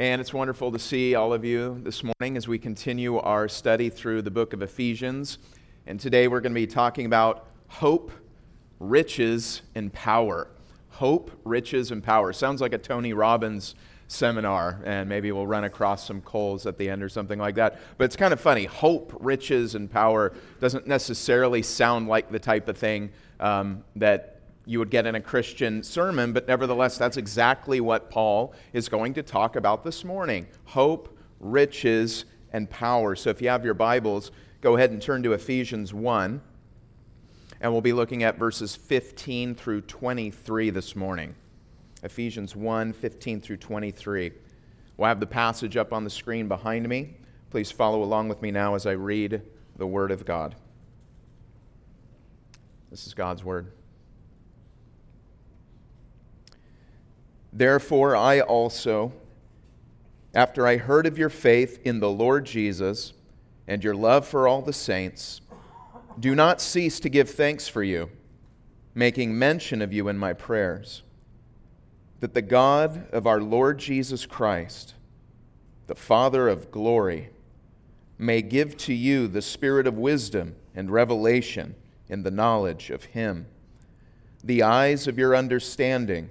And it's wonderful to see all of you this morning as we continue our study through the book of Ephesians. And today we're going to be talking about hope, riches, and power. Hope, riches, and power. Sounds like a Tony Robbins seminar, and maybe we'll run across some coals at the end or something like that. But it's kind of funny. Hope, riches, and power doesn't necessarily sound like the type of thing um, that you would get in a Christian sermon, but nevertheless, that's exactly what Paul is going to talk about this morning hope, riches, and power. So if you have your Bibles, go ahead and turn to Ephesians 1, and we'll be looking at verses 15 through 23 this morning. Ephesians 1 15 through 23. We'll have the passage up on the screen behind me. Please follow along with me now as I read the Word of God. This is God's Word. Therefore, I also, after I heard of your faith in the Lord Jesus and your love for all the saints, do not cease to give thanks for you, making mention of you in my prayers, that the God of our Lord Jesus Christ, the Father of glory, may give to you the spirit of wisdom and revelation in the knowledge of Him, the eyes of your understanding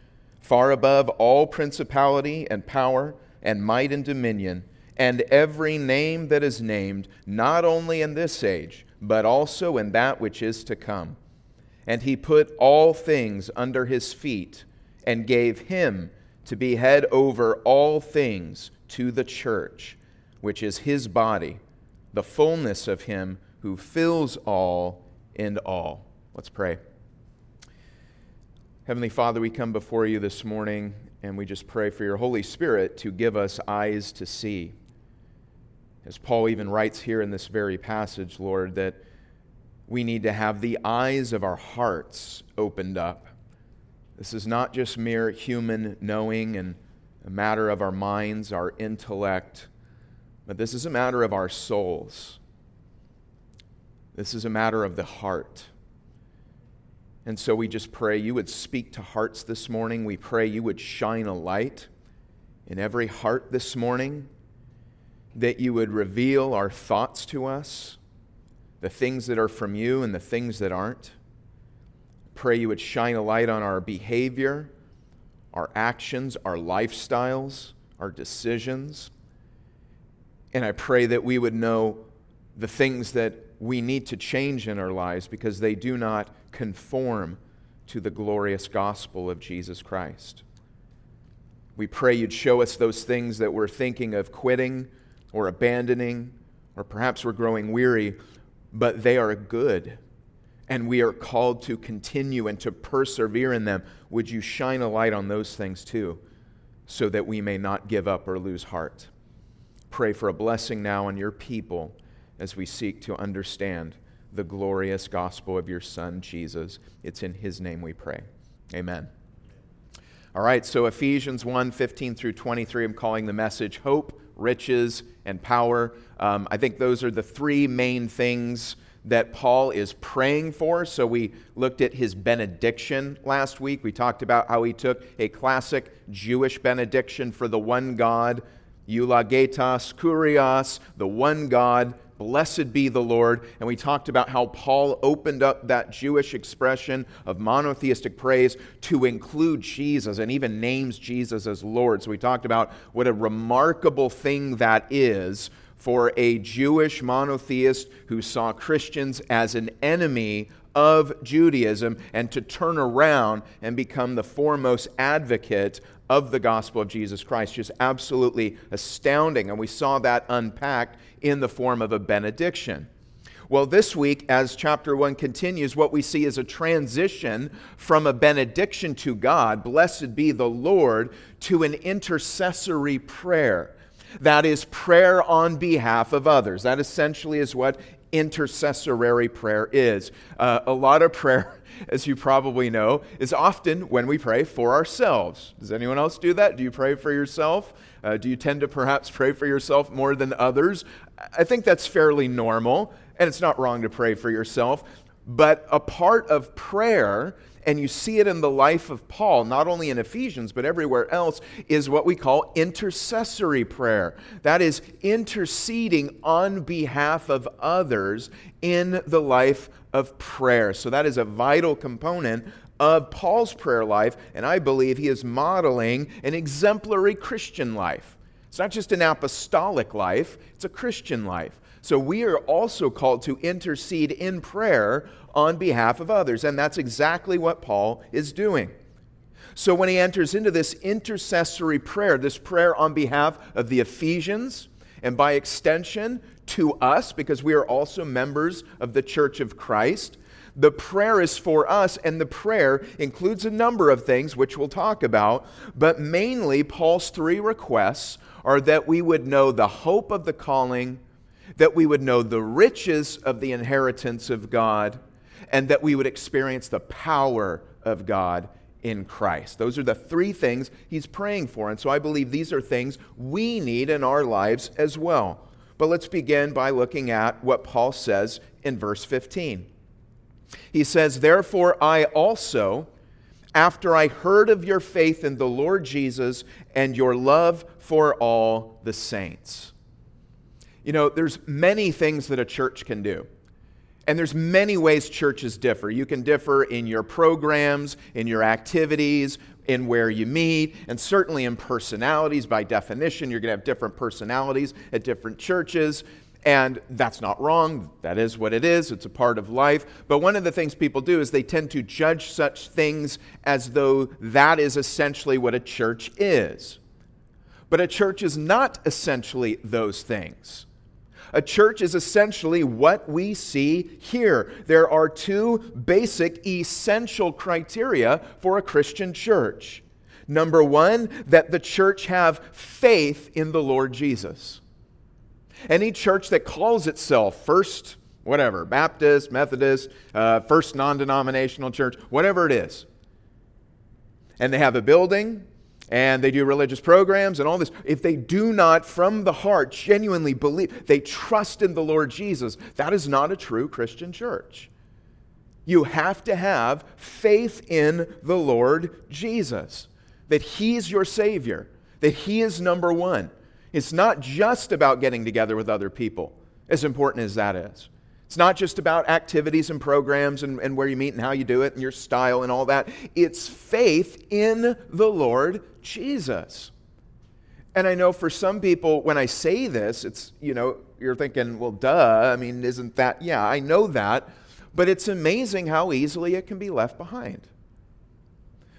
far above all principality and power and might and dominion, and every name that is named, not only in this age, but also in that which is to come. And he put all things under his feet and gave him to be head over all things to the church, which is his body, the fullness of him who fills all in all. Let's pray. Heavenly Father, we come before you this morning and we just pray for your Holy Spirit to give us eyes to see. As Paul even writes here in this very passage, Lord, that we need to have the eyes of our hearts opened up. This is not just mere human knowing and a matter of our minds, our intellect, but this is a matter of our souls. This is a matter of the heart. And so we just pray you would speak to hearts this morning. We pray you would shine a light in every heart this morning, that you would reveal our thoughts to us, the things that are from you and the things that aren't. Pray you would shine a light on our behavior, our actions, our lifestyles, our decisions. And I pray that we would know the things that we need to change in our lives because they do not conform to the glorious gospel of Jesus Christ. We pray you'd show us those things that we're thinking of quitting or abandoning, or perhaps we're growing weary, but they are good and we are called to continue and to persevere in them. Would you shine a light on those things too, so that we may not give up or lose heart? Pray for a blessing now on your people as we seek to understand the glorious gospel of your Son, Jesus. It's in His name we pray. Amen. All right, so Ephesians 1 15 through 23, I'm calling the message Hope, Riches, and Power. Um, I think those are the three main things that Paul is praying for. So we looked at his benediction last week. We talked about how he took a classic Jewish benediction for the one God, Eulogetos, Kurios, the one God, Blessed be the Lord. And we talked about how Paul opened up that Jewish expression of monotheistic praise to include Jesus and even names Jesus as Lord. So we talked about what a remarkable thing that is for a Jewish monotheist who saw Christians as an enemy of Judaism and to turn around and become the foremost advocate of the gospel of Jesus Christ. Just absolutely astounding. And we saw that unpacked in the form of a benediction. Well, this week, as chapter 1 continues, what we see is a transition from a benediction to God, blessed be the Lord, to an intercessory prayer. That is prayer on behalf of others. That essentially is what intercessory prayer is. Uh, a lot of prayer, as you probably know, is often when we pray for ourselves. Does anyone else do that? Do you pray for yourself? Uh, do you tend to perhaps pray for yourself more than others? I think that's fairly normal, and it's not wrong to pray for yourself. But a part of prayer and you see it in the life of Paul, not only in Ephesians, but everywhere else, is what we call intercessory prayer. That is interceding on behalf of others in the life of prayer. So that is a vital component of Paul's prayer life, and I believe he is modeling an exemplary Christian life. It's not just an apostolic life, it's a Christian life. So we are also called to intercede in prayer on behalf of others. And that's exactly what Paul is doing. So when he enters into this intercessory prayer, this prayer on behalf of the Ephesians, and by extension to us, because we are also members of the church of Christ, the prayer is for us, and the prayer includes a number of things, which we'll talk about. But mainly, Paul's three requests are that we would know the hope of the calling, that we would know the riches of the inheritance of God, and that we would experience the power of God in Christ. Those are the three things he's praying for. And so I believe these are things we need in our lives as well. But let's begin by looking at what Paul says in verse 15. He says, Therefore, I also, after I heard of your faith in the Lord Jesus and your love for all the saints. You know, there's many things that a church can do. And there's many ways churches differ. You can differ in your programs, in your activities, in where you meet, and certainly in personalities. By definition, you're going to have different personalities at different churches. And that's not wrong. That is what it is. It's a part of life. But one of the things people do is they tend to judge such things as though that is essentially what a church is. But a church is not essentially those things. A church is essentially what we see here. There are two basic, essential criteria for a Christian church. Number one, that the church have faith in the Lord Jesus. Any church that calls itself First, whatever, Baptist, Methodist, uh, First non denominational church, whatever it is, and they have a building, and they do religious programs and all this, if they do not from the heart genuinely believe, they trust in the Lord Jesus, that is not a true Christian church. You have to have faith in the Lord Jesus, that He's your Savior, that He is number one. It's not just about getting together with other people, as important as that is. It's not just about activities and programs and, and where you meet and how you do it and your style and all that. It's faith in the Lord Jesus. And I know for some people, when I say this, it's, you know, you're thinking, well, duh. I mean, isn't that, yeah, I know that. But it's amazing how easily it can be left behind.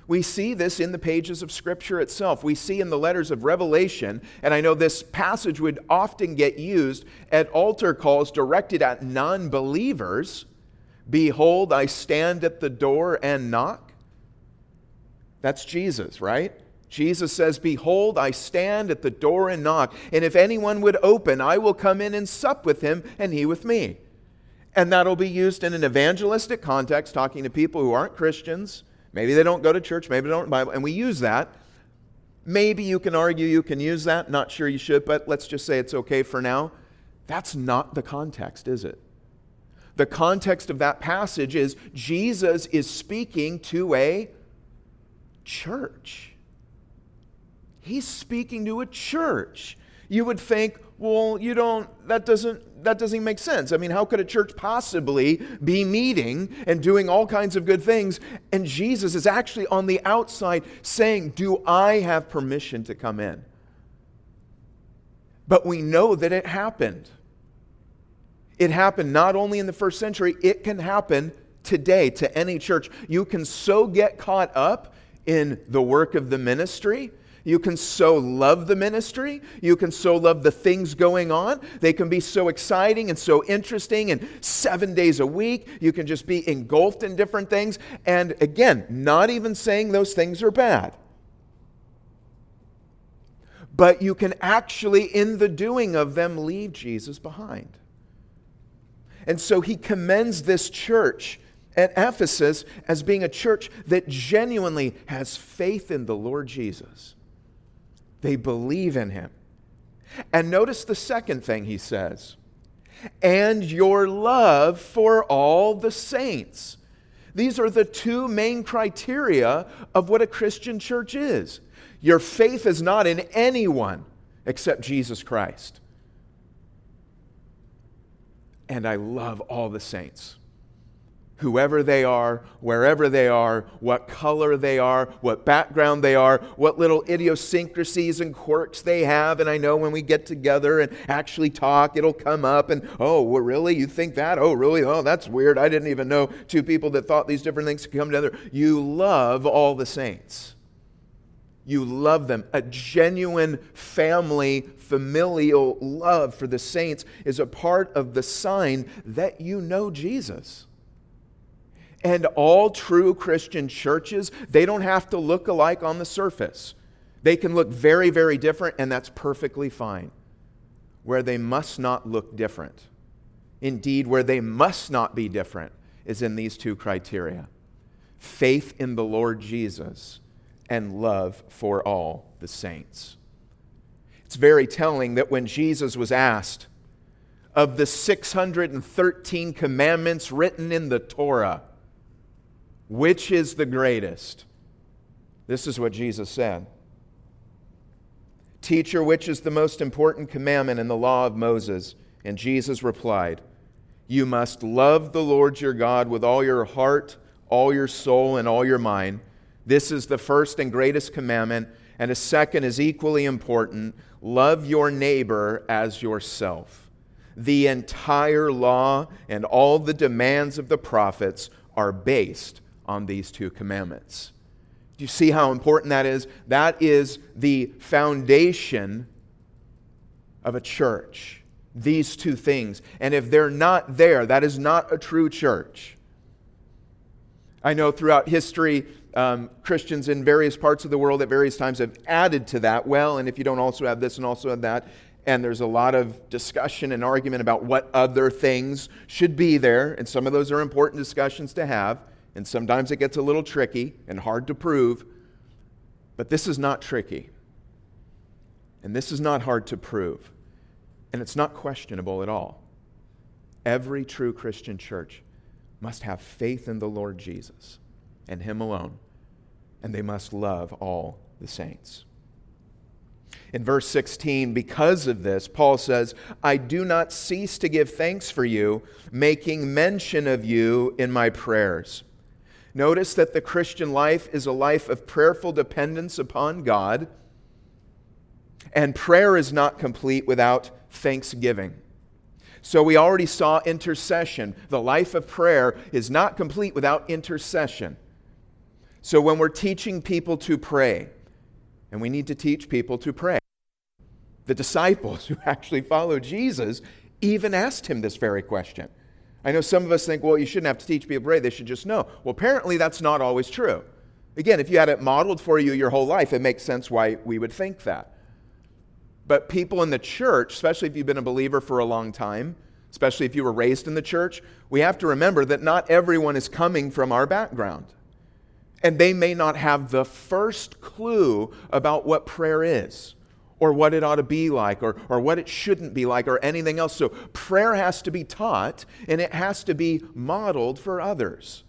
We see this in the pages of Scripture itself. We see in the letters of Revelation, and I know this passage would often get used at altar calls directed at non believers Behold, I stand at the door and knock. That's Jesus, right? Jesus says, Behold, I stand at the door and knock, and if anyone would open, I will come in and sup with him, and he with me. And that'll be used in an evangelistic context, talking to people who aren't Christians Maybe they don't go to church, maybe they don't Bible, and we use that. Maybe you can argue you can use that. Not sure you should, but let's just say it's okay for now. That's not the context, is it? The context of that passage is Jesus is speaking to a church. He's speaking to a church. You would think, well, you don't, that doesn't, that doesn't make sense. I mean, how could a church possibly be meeting and doing all kinds of good things? And Jesus is actually on the outside saying, Do I have permission to come in? But we know that it happened. It happened not only in the first century, it can happen today to any church. You can so get caught up in the work of the ministry you can so love the ministry. You can so love the things going on. They can be so exciting and so interesting, and seven days a week, you can just be engulfed in different things. And again, not even saying those things are bad. but you can actually, in the doing of them, leave Jesus behind. And so he commends this church at Ephesus as being a church that genuinely has faith in the Lord Jesus. They believe in him. And notice the second thing he says and your love for all the saints. These are the two main criteria of what a Christian church is. Your faith is not in anyone except Jesus Christ. And I love all the saints whoever they are, wherever they are, what color they are, what background they are, what little idiosyncrasies and quirks they have. And I know when we get together and actually talk, it'll come up and, oh, well, really? You think that? Oh, really? Oh, that's weird. I didn't even know two people that thought these different things could come together. You love all the saints. You love them. A genuine family, familial love for the saints is a part of the sign that you know Jesus. And all true Christian churches, they don't have to look alike on the surface. They can look very, very different, and that's perfectly fine. Where they must not look different, indeed, where they must not be different, is in these two criteria faith in the Lord Jesus and love for all the saints. It's very telling that when Jesus was asked of the 613 commandments written in the Torah, which is the greatest? This is what Jesus said. Teacher, which is the most important commandment in the law of Moses? And Jesus replied, You must love the Lord your God with all your heart, all your soul, and all your mind. This is the first and greatest commandment. And a second is equally important love your neighbor as yourself. The entire law and all the demands of the prophets are based on these two commandments. Do you see how important that is? That is the foundation of a church. These two things. And if they're not there, that is not a true church. I know throughout history, um, Christians in various parts of the world at various times have added to that. Well, and if you don't also have this and also have that, and there's a lot of discussion and argument about what other things should be there, and some of those are important discussions to have and sometimes it gets a little tricky and hard to prove, but this is not tricky. And this is not hard to prove. And it's not questionable at all. Every true Christian church must have faith in the Lord Jesus and Him alone, and they must love all the saints. In verse 16, because of this, Paul says, I do not cease to give thanks for you, making mention of you in my prayers Notice that the Christian life is a life of prayerful dependence upon God, and prayer is not complete without thanksgiving. So we already saw intercession. The life of prayer is not complete without intercession. So when we're teaching people to pray, and we need to teach people to pray, the disciples who actually followed Jesus even asked him this very question I know some of us think, well, you shouldn't have to teach people to pray, they should just know. Well, apparently that's not always true. Again, if you had it modeled for you your whole life, it makes sense why we would think that. But people in the church, especially if you've been a believer for a long time, especially if you were raised in the church, we have to remember that not everyone is coming from our background. And they may not have the first clue about what prayer is or what it ought to be like or, or what it shouldn't be like or anything else. So prayer has to be taught and it has to be modeled for others.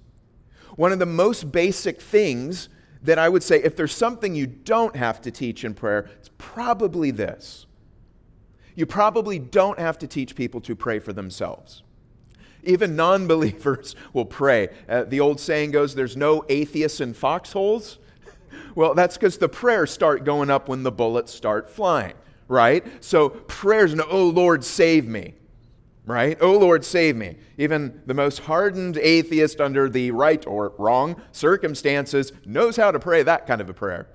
One of the most basic things that I would say, if there's something you don't have to teach in prayer, it's probably this. You probably don't have to teach people to pray for themselves. Even non believers will pray. Uh, the old saying goes there's no atheists in foxholes. Well, that's because the prayers start going up when the bullets start flying, right? So prayers, and, oh Lord, save me, right? Oh Lord, save me. Even the most hardened atheist under the right or wrong circumstances knows how to pray that kind of a prayer.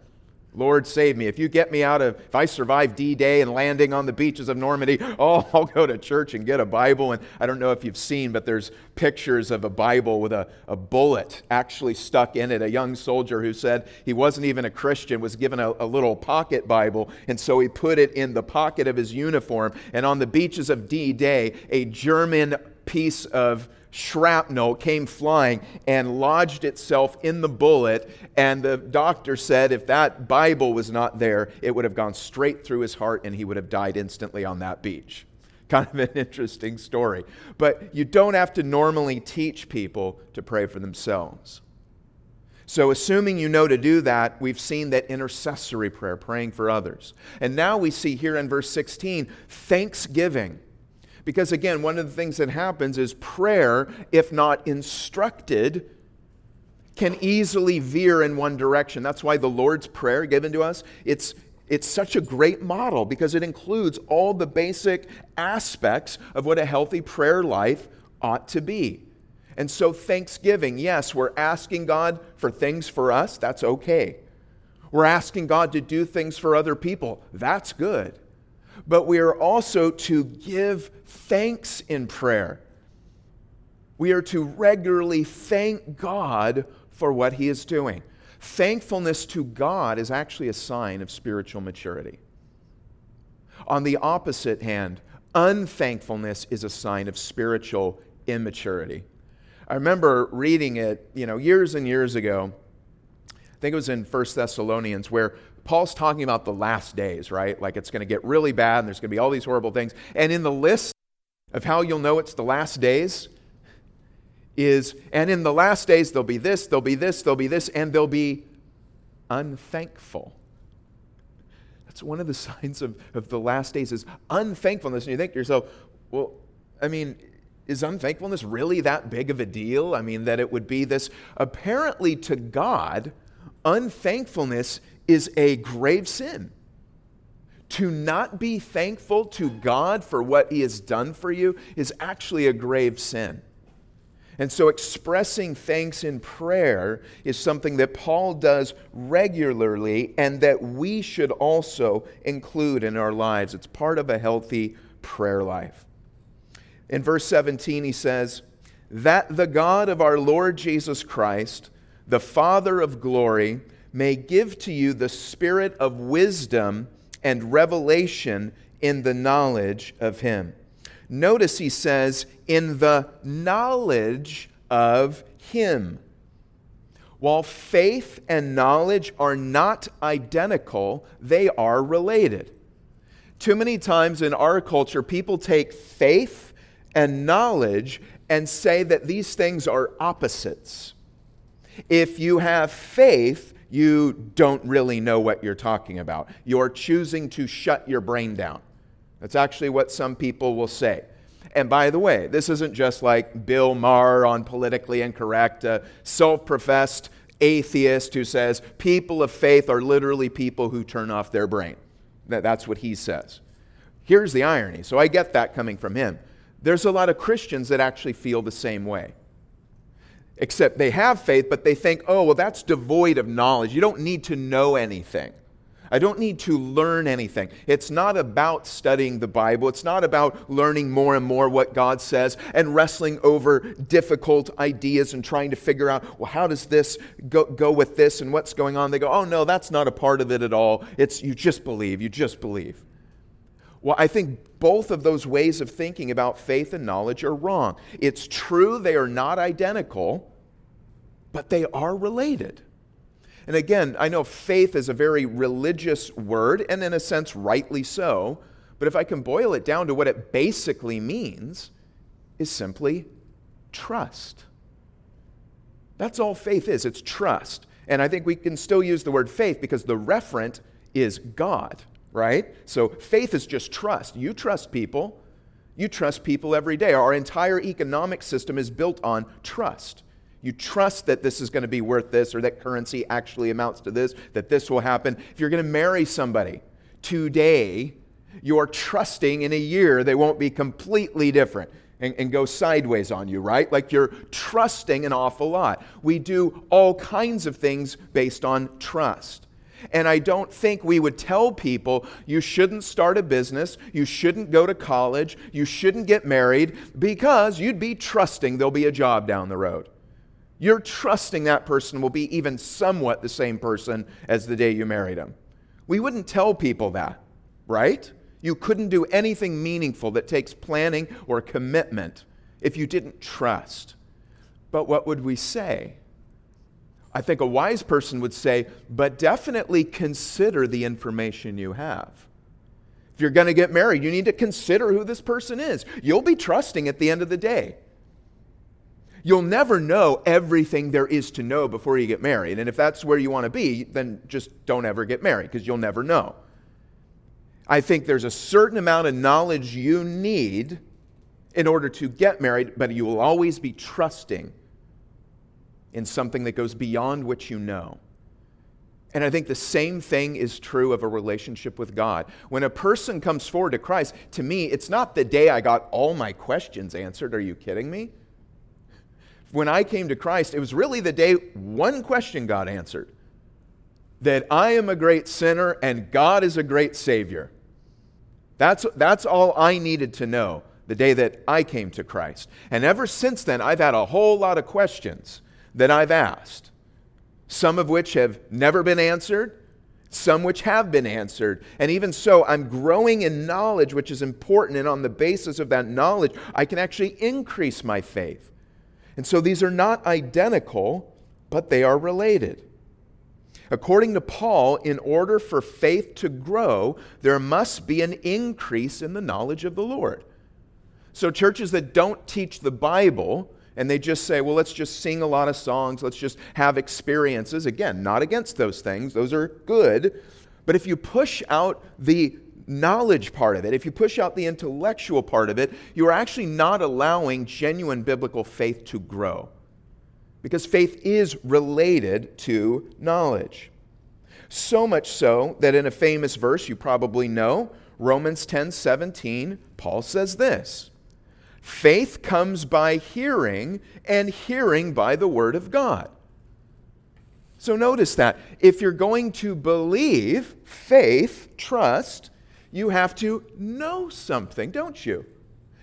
Lord, save me. If you get me out of, if I survive D Day and landing on the beaches of Normandy, oh, I'll go to church and get a Bible. And I don't know if you've seen, but there's pictures of a Bible with a, a bullet actually stuck in it. A young soldier who said he wasn't even a Christian was given a, a little pocket Bible. And so he put it in the pocket of his uniform. And on the beaches of D Day, a German piece of shrapnel came flying and lodged itself in the bullet. And the doctor said if that Bible was not there, it would have gone straight through his heart and he would have died instantly on that beach. Kind of an interesting story. But you don't have to normally teach people to pray for themselves. So, assuming you know to do that, we've seen that intercessory prayer, praying for others. And now we see here in verse 16, thanksgiving. Because again, one of the things that happens is prayer, if not instructed, can easily veer in one direction. That's why the Lord's Prayer given to us, it's it's such a great model because it includes all the basic aspects of what a healthy prayer life ought to be. And so, thanksgiving, yes, we're asking God for things for us, that's okay. We're asking God to do things for other people, that's good but we are also to give thanks in prayer. We are to regularly thank God for what He is doing. Thankfulness to God is actually a sign of spiritual maturity. On the opposite hand, unthankfulness is a sign of spiritual immaturity. I remember reading it, you know, years and years ago. I think it was in 1 Thessalonians where Paul's talking about the last days, right? Like it's going to get really bad and there's going to be all these horrible things. And in the list of how you'll know it's the last days is, and in the last days there'll be this, there'll be this, there'll be this, and they'll be unthankful. That's one of the signs of, of the last days is unthankfulness. And you think to yourself, well, I mean, is unthankfulness really that big of a deal? I mean, that it would be this. Apparently, to God, unthankfulness is a grave sin. To not be thankful to God for what He has done for you is actually a grave sin. And so, expressing thanks in prayer is something that Paul does regularly and that we should also include in our lives. It's part of a healthy prayer life. In verse 17, he says, That the God of our Lord Jesus Christ, the Father of glory, may give to you the spirit of wisdom and revelation in the knowledge of him. Notice he says, in the knowledge of him. While faith and knowledge are not identical, they are related. Too many times in our culture, people take faith and knowledge and say that these things are opposites. If you have faith, you don't really know what you're talking about. You're choosing to shut your brain down. That's actually what some people will say. And by the way, this isn't just like Bill Maher on Politically Incorrect, a self professed atheist who says people of faith are literally people who turn off their brain. That's what he says. Here's the irony. So I get that coming from him. There's a lot of Christians that actually feel the same way except they have faith, but they think, oh, well, that's devoid of knowledge. You don't need to know anything. I don't need to learn anything. It's not about studying the Bible. It's not about learning more and more what God says and wrestling over difficult ideas and trying to figure out, well, how does this go, go with this and what's going on? They go, oh, no, that's not a part of it at all. It's you just believe, you just believe. Well, I think both of those ways of thinking about faith and knowledge are wrong. It's true they are not identical, but they are related. And again, I know faith is a very religious word, and in a sense, rightly so. But if I can boil it down to what it basically means, is simply trust. That's all faith is it's trust. And I think we can still use the word faith because the referent is God right? So faith is just trust. You trust people. You trust people every day. Our entire economic system is built on trust. You trust that this is going to be worth this or that currency actually amounts to this, that this will happen. If you're going to marry somebody today, you're trusting in a year they won't be completely different and, and, go sideways on you, right? Like you're trusting an awful lot. We do all kinds of things based on trust. And I don't think we would tell people you shouldn't start a business, you shouldn't go to college, you shouldn't get married, because you'd be trusting there'll be a job down the road. You're trusting that person will be even somewhat the same person as the day you married him. We wouldn't tell people that, right? You couldn't do anything meaningful that takes planning or commitment if you didn't trust. But what would we say? I think a wise person would say, but definitely consider the information you have. If you're going to get married, you need to consider who this person is. You'll be trusting at the end of the day. You'll never know everything there is to know before you get married. And if that's where you want to be, then just don't ever get married because you'll never know. I think there's a certain amount of knowledge you need in order to get married, but you will always be trusting in something that goes beyond what you know. And I think the same thing is true of a relationship with God. When a person comes forward to Christ, to me, it's not the day I got all my questions answered. Are you kidding me? When I came to Christ, it was really the day one question got answered that I am a great sinner and God is a great Savior. That's, that's all I needed to know the day that I came to Christ. And ever since then, I've had a whole lot of questions that I've asked, some of which have never been answered, some which have been answered. And even so, I'm growing in knowledge, which is important. And on the basis of that knowledge, I can actually increase my faith. And so these are not identical, but they are related. According to Paul, in order for faith to grow, there must be an increase in the knowledge of the Lord. So, churches that don't teach the Bible and they just say, well, let's just sing a lot of songs, let's just have experiences. Again, not against those things, those are good. But if you push out the knowledge part of it, if you push out the intellectual part of it, you are actually not allowing genuine biblical faith to grow. Because faith is related to knowledge. So much so that in a famous verse you probably know, Romans 10 17, Paul says this Faith comes by hearing, and hearing by the Word of God. So notice that. If you're going to believe, faith, trust, you have to know something, don't you?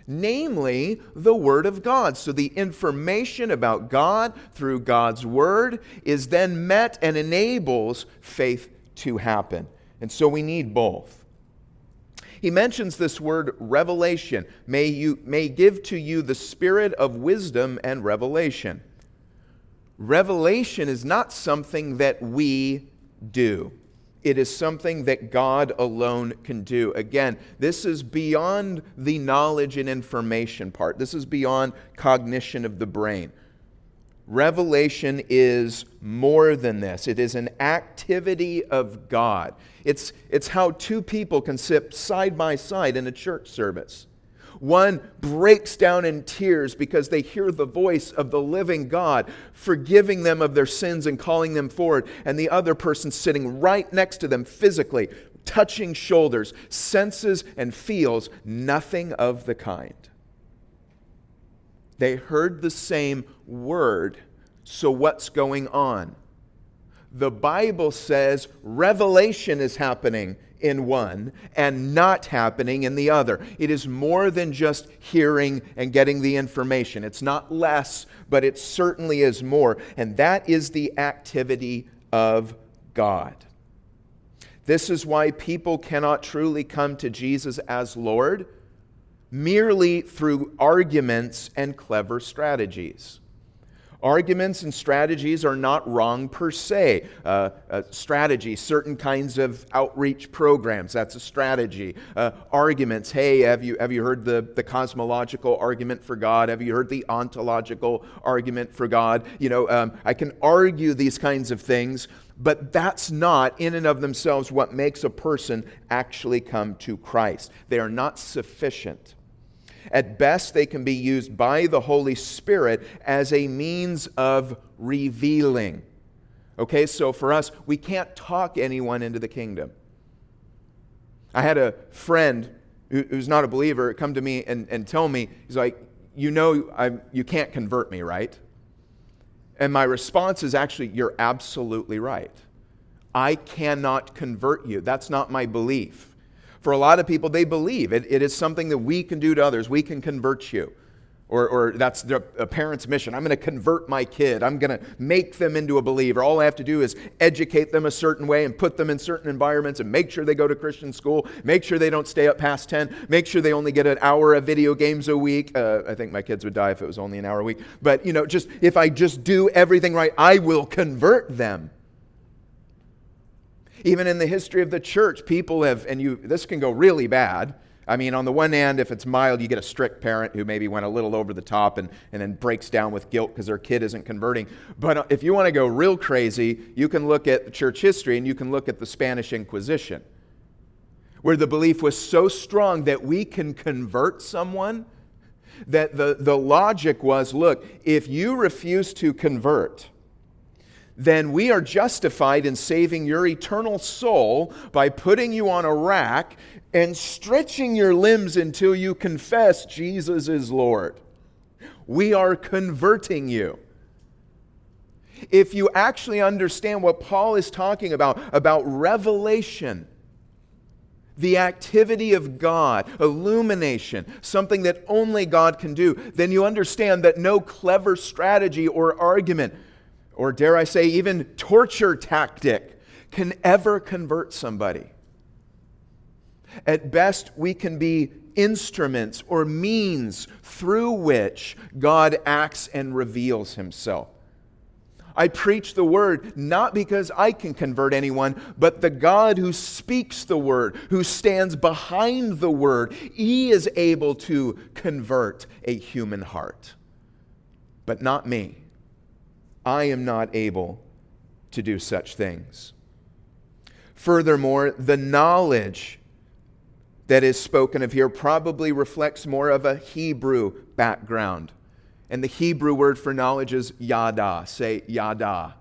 Namely, the Word of God. So the information about God through God's Word is then met and enables faith to happen. And so we need both. He mentions this word revelation. May, you, may give to you the spirit of wisdom and revelation. Revelation is not something that we do. It is something that God alone can do. Again, this is beyond the knowledge and information part. This is beyond cognition of the brain. Revelation is more than this. It is an activity of God. It's, it's how two people can sit side by side in a church service. One breaks down in tears because they hear the voice of the living God forgiving them of their sins and calling them forward, and the other person sitting right next to them physically, touching shoulders, senses and feels nothing of the kind. They heard the same word. So, what's going on? The Bible says revelation is happening in one and not happening in the other. It is more than just hearing and getting the information. It's not less, but it certainly is more. And that is the activity of God. This is why people cannot truly come to Jesus as Lord merely through arguments and clever strategies. Arguments and strategies are not wrong per se. Uh, uh, strategy, certain kinds of outreach programs, that's a strategy. Uh, arguments, hey, have you, have you heard the, the cosmological argument for God? Have you heard the ontological argument for God? You know, um, I can argue these kinds of things, but that's not in and of themselves what makes a person actually come to Christ. They are not sufficient. At best, they can be used by the Holy Spirit as a means of revealing. Okay, so for us, we can't talk anyone into the kingdom. I had a friend who's not a believer come to me and, and tell me, he's like, You know, I'm, you can't convert me, right? And my response is actually, You're absolutely right. I cannot convert you. That's not my belief. For a lot of people, they believe it, it is something that we can do to others. We can convert you. Or, or that's the, a parent's mission. I'm going to convert my kid. I'm going to make them into a believer. All I have to do is educate them a certain way and put them in certain environments and make sure they go to Christian school, make sure they don't stay up past 10, make sure they only get an hour of video games a week. Uh, I think my kids would die if it was only an hour a week. But, you know, just if I just do everything right, I will convert them. Even in the history of the church, people have, and you, this can go really bad I mean, on the one hand, if it's mild, you get a strict parent who maybe went a little over the top and, and then breaks down with guilt because their kid isn't converting. But uh, if you want to go real crazy, you can look at church history and you can look at the Spanish Inquisition, where the belief was so strong that we can convert someone that the, the logic was look, if you refuse to convert, then we are justified in saving your eternal soul by putting you on a rack and stretching your limbs until you confess Jesus is Lord. We are converting you. If you actually understand what Paul is talking about, about revelation, the activity of God, illumination, something that only God can do, then you understand that no clever strategy or argument or dare I say, even torture tactic can ever convert somebody. At best, we can be instruments or means through which God acts and reveals himself. I preach the word not because I can convert anyone, but the God who speaks the word, who stands behind the word, he is able to convert a human heart. But not me. I am not able to do such things. Furthermore, the knowledge that is spoken of here probably reflects more of a Hebrew background. And the Hebrew word for knowledge is yada. Say yada.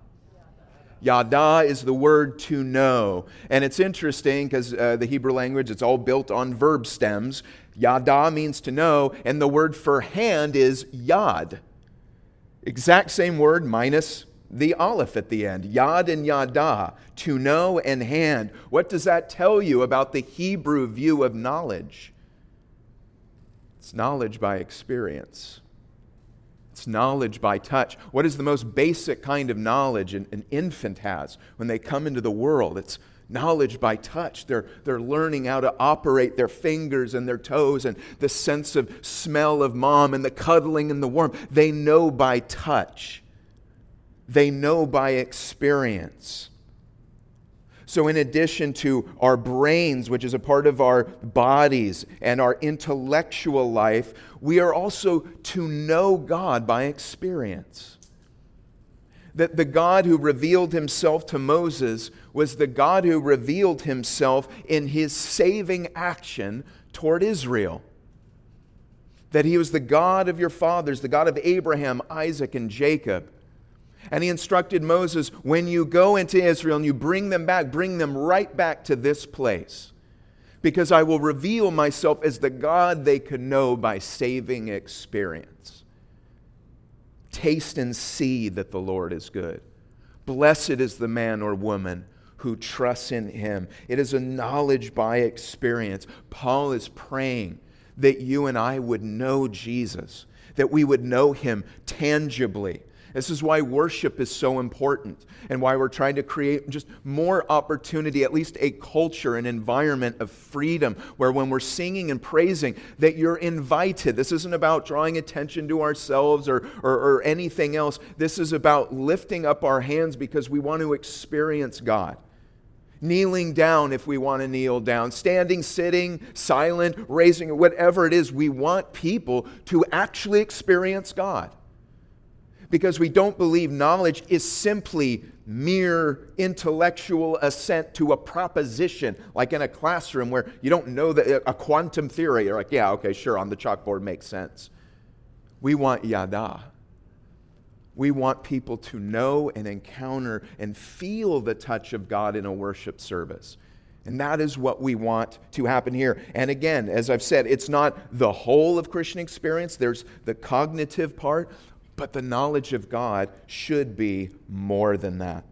Yada is the word to know. And it's interesting because uh, the Hebrew language, it's all built on verb stems. Yada means to know, and the word for hand is yad. Exact same word minus the aleph at the end. Yad and yada, to know and hand. What does that tell you about the Hebrew view of knowledge? It's knowledge by experience. It's knowledge by touch. What is the most basic kind of knowledge an, an infant has when they come into the world? It's knowledge by touch. They're, they're learning how to operate their fingers and their toes and the sense of smell of mom and the cuddling and the warmth. They know by touch, they know by experience. So, in addition to our brains, which is a part of our bodies and our intellectual life, we are also to know God by experience that the God who revealed himself to Moses was the God who revealed himself in his saving action toward Israel. That he was the God of your fathers, the God of Abraham, Isaac, and Jacob. And he instructed Moses when you go into Israel and you bring them back, bring them right back to this place. Because I will reveal myself as the God they can know by saving experience. Taste and see that the Lord is good. Blessed is the man or woman who trusts in him. It is a knowledge by experience. Paul is praying that you and I would know Jesus, that we would know him tangibly, this is why worship is so important and why we're trying to create just more opportunity, at least a culture, an environment of freedom where when we're singing and praising, that you're invited. This isn't about drawing attention to ourselves or, or, or anything else. This is about lifting up our hands because we want to experience God kneeling down if we want to kneel down, standing, sitting, silent, raising, whatever it is, we want people to actually experience God because we don't believe knowledge is simply mere intellectual assent to a proposition, like in a classroom where you don't know that a quantum theory. You're like, yeah, okay, sure, on the chalkboard makes sense. We want yada. We want people to know and encounter and feel the touch of God in a worship service. And that is what we want to happen here. And again, as I've said, it's not the whole of Christian experience. There's the cognitive part, but the knowledge of God should be more than that.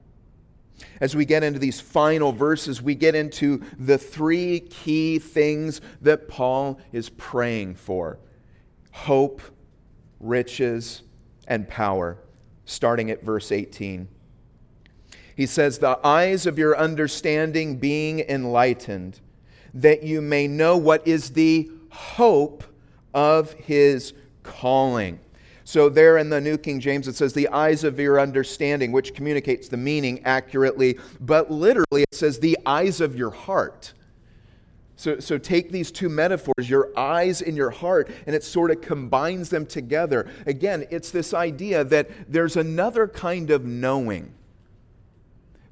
As we get into these final verses, we get into the three key things that Paul is praying for hope, riches, and power, starting at verse 18. He says, The eyes of your understanding being enlightened, that you may know what is the hope of his calling. So, there in the New King James, it says, the eyes of your understanding, which communicates the meaning accurately, but literally it says, the eyes of your heart. So, so take these two metaphors, your eyes and your heart, and it sort of combines them together. Again, it's this idea that there's another kind of knowing.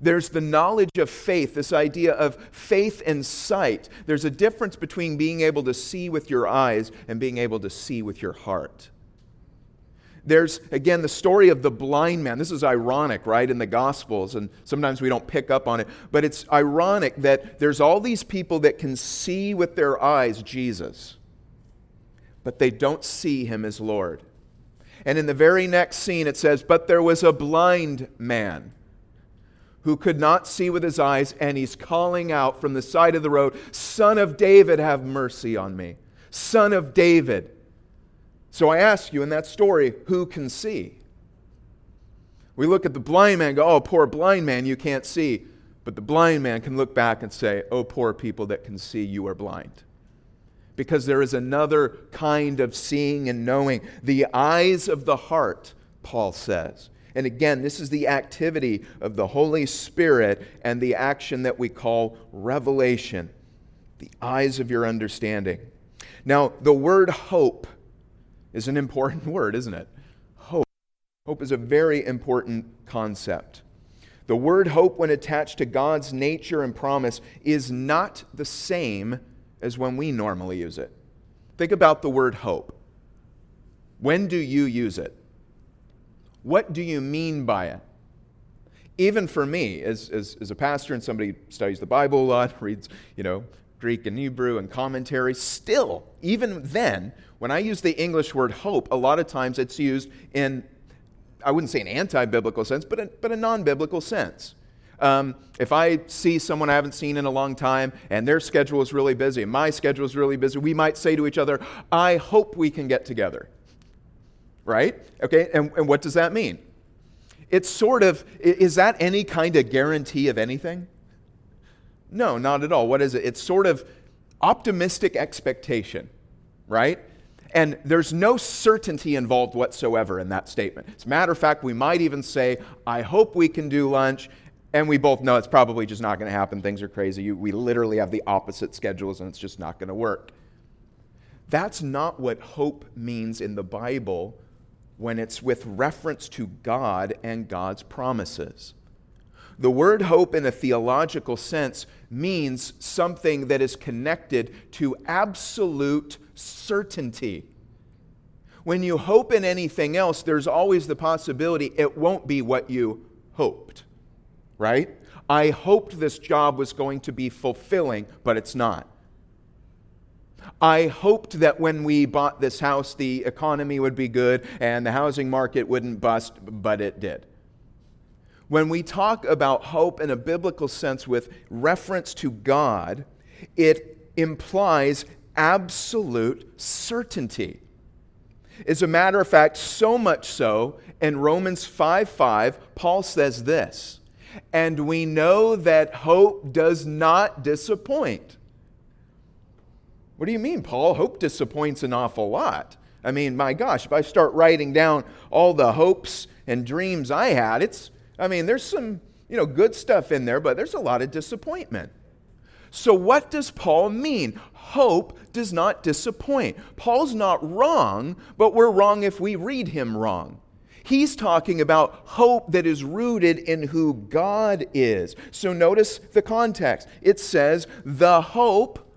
There's the knowledge of faith, this idea of faith and sight. There's a difference between being able to see with your eyes and being able to see with your heart. There's, again, the story of the blind man. This is ironic, right, in the Gospels, and sometimes we don't pick up on it. But it's ironic that there's all these people that can see with their eyes Jesus, but they don't see him as Lord. And in the very next scene, it says, But there was a blind man who could not see with his eyes, and he's calling out from the side of the road, Son of David, have mercy on me. Son of David. So I ask you in that story, who can see? We look at the blind man go, Oh, poor blind man, you can't see. But the blind man can look back and say, Oh, poor people that can see, you are blind. Because there is another kind of seeing and knowing. The eyes of the heart, Paul says. And again, this is the activity of the Holy Spirit and the action that we call revelation, the eyes of your understanding. Now, the word hope is an important word, isn't it? Hope. Hope is a very important concept. The word hope, when attached to God's nature and promise, is not the same as when we normally use it. Think about the word hope. When do you use it? What do you mean by it? Even for me, as, as, as a pastor and somebody studies the Bible a lot, reads, you know, Greek and Hebrew and commentary, still, even then, when I use the English word hope, a lot of times it's used in, I wouldn't say an anti biblical sense, but a, but a non biblical sense. Um, if I see someone I haven't seen in a long time and their schedule is really busy my schedule is really busy, we might say to each other, I hope we can get together right? Okay, and, and what does that mean? It's sort of, is that any kind of guarantee of anything? No, not at all. What is it? It's sort of optimistic expectation, right? And there's no certainty involved whatsoever in that statement. As a matter of fact, we might even say, I hope we can do lunch. And we both know it's probably just not going to happen. Things are crazy. You, we literally have the opposite schedules, and it's just not going to work. That's not what hope means in the Bible when it's with reference to God and God's promises. The word hope, in a theological sense, means something that is connected to absolute certainty. When you hope in anything else, there's always the possibility it won't be what you hoped, right? I hoped this job was going to be fulfilling, but it's not. I hoped that when we bought this house, the economy would be good and the housing market wouldn't bust, but it did. When we talk about hope in a biblical sense with reference to God, it implies absolute certainty. As a matter of fact, so much so, in Romans 5 5, Paul says this, and we know that hope does not disappoint. What do you mean, Paul? Hope disappoints an awful lot. I mean, my gosh, if I start writing down all the hopes and dreams I had, it's, I mean, there's some, you know, good stuff in there, but there's a lot of disappointment. So, what does Paul mean? Hope does not disappoint. Paul's not wrong, but we're wrong if we read him wrong. He's talking about hope that is rooted in who God is. So, notice the context. It says, the hope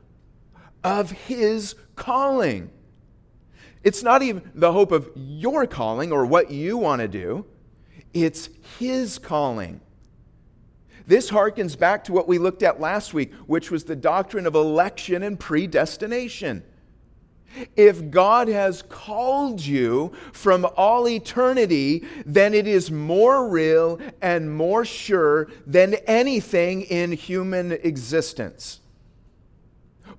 of his calling. It's not even the hope of your calling or what you want to do, it's his calling. This harkens back to what we looked at last week, which was the doctrine of election and predestination. If God has called you from all eternity, then it is more real and more sure than anything in human existence.